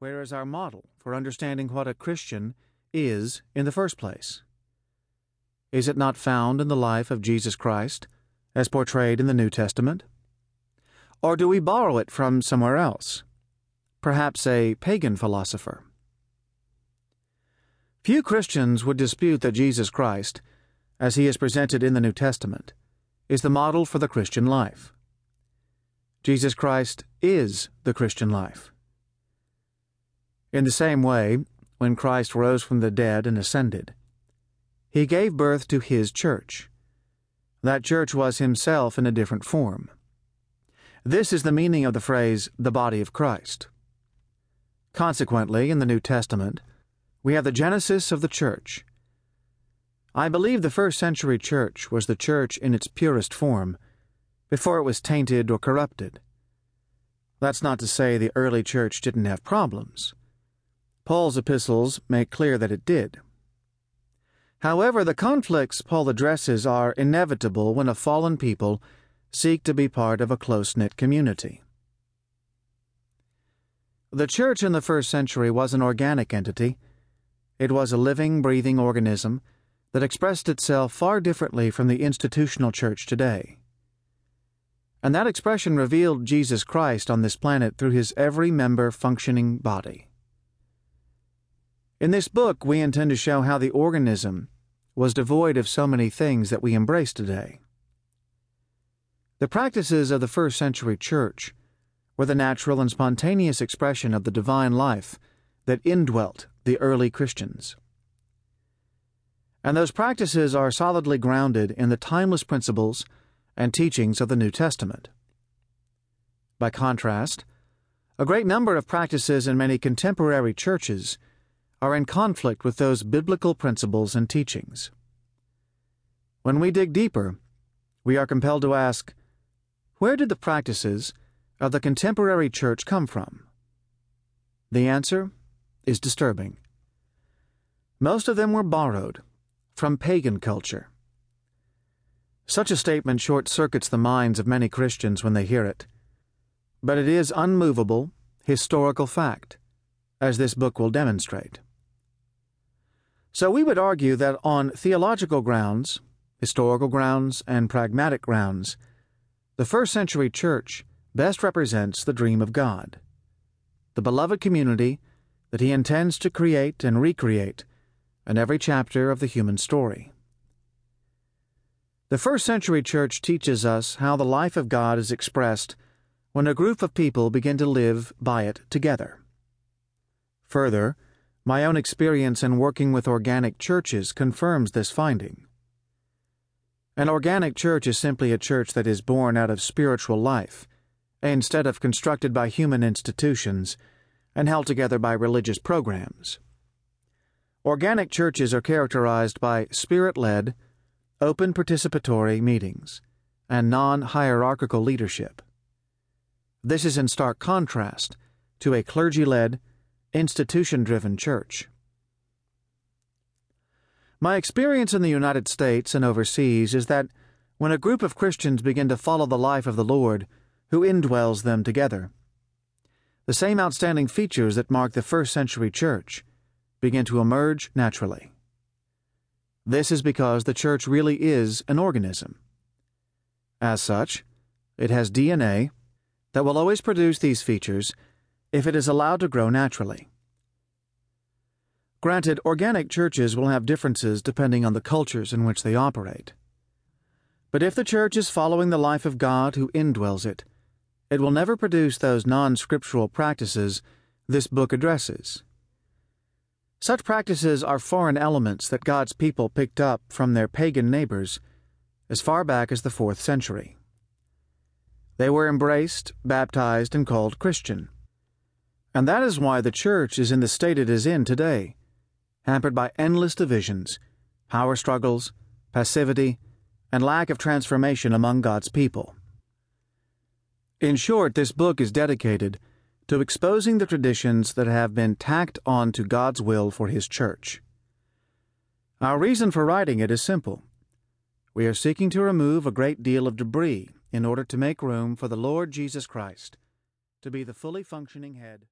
Where is our model for understanding what a Christian is in the first place? Is it not found in the life of Jesus Christ, as portrayed in the New Testament? Or do we borrow it from somewhere else? Perhaps a pagan philosopher? Few Christians would dispute that Jesus Christ, as he is presented in the New Testament, is the model for the Christian life. Jesus Christ is the Christian life. In the same way, when Christ rose from the dead and ascended, he gave birth to his church. That church was himself in a different form. This is the meaning of the phrase, the body of Christ. Consequently, in the New Testament, we have the genesis of the church. I believe the first century church was the church in its purest form, before it was tainted or corrupted. That's not to say the early church didn't have problems. Paul's epistles make clear that it did. However, the conflicts Paul addresses are inevitable when a fallen people seek to be part of a close knit community. The church in the first century was an organic entity. It was a living, breathing organism that expressed itself far differently from the institutional church today. And that expression revealed Jesus Christ on this planet through his every member functioning body. In this book, we intend to show how the organism was devoid of so many things that we embrace today. The practices of the first century church were the natural and spontaneous expression of the divine life that indwelt the early Christians. And those practices are solidly grounded in the timeless principles and teachings of the New Testament. By contrast, a great number of practices in many contemporary churches are in conflict with those biblical principles and teachings. When we dig deeper, we are compelled to ask where did the practices of the contemporary church come from? The answer is disturbing. Most of them were borrowed from pagan culture. Such a statement short circuits the minds of many Christians when they hear it. But it is unmovable, historical fact, as this book will demonstrate. So we would argue that on theological grounds, historical grounds, and pragmatic grounds, the first century church best represents the dream of God, the beloved community that He intends to create and recreate in every chapter of the human story. The first century church teaches us how the life of God is expressed when a group of people begin to live by it together. Further, my own experience in working with organic churches confirms this finding. An organic church is simply a church that is born out of spiritual life, instead of constructed by human institutions and held together by religious programs. Organic churches are characterized by spirit led, open participatory meetings and non hierarchical leadership. This is in stark contrast to a clergy led, institution driven church. My experience in the United States and overseas is that when a group of Christians begin to follow the life of the Lord, who indwells them together, the same outstanding features that mark the first century church begin to emerge naturally. This is because the church really is an organism. As such, it has DNA that will always produce these features if it is allowed to grow naturally. Granted, organic churches will have differences depending on the cultures in which they operate. But if the church is following the life of God who indwells it, it will never produce those non scriptural practices this book addresses. Such practices are foreign elements that God's people picked up from their pagan neighbors as far back as the fourth century. They were embraced, baptized, and called Christian. And that is why the church is in the state it is in today, hampered by endless divisions, power struggles, passivity, and lack of transformation among God's people. In short, this book is dedicated to exposing the traditions that have been tacked on to God's will for His church. Our reason for writing it is simple. We are seeking to remove a great deal of debris in order to make room for the Lord Jesus Christ to be the fully functioning head.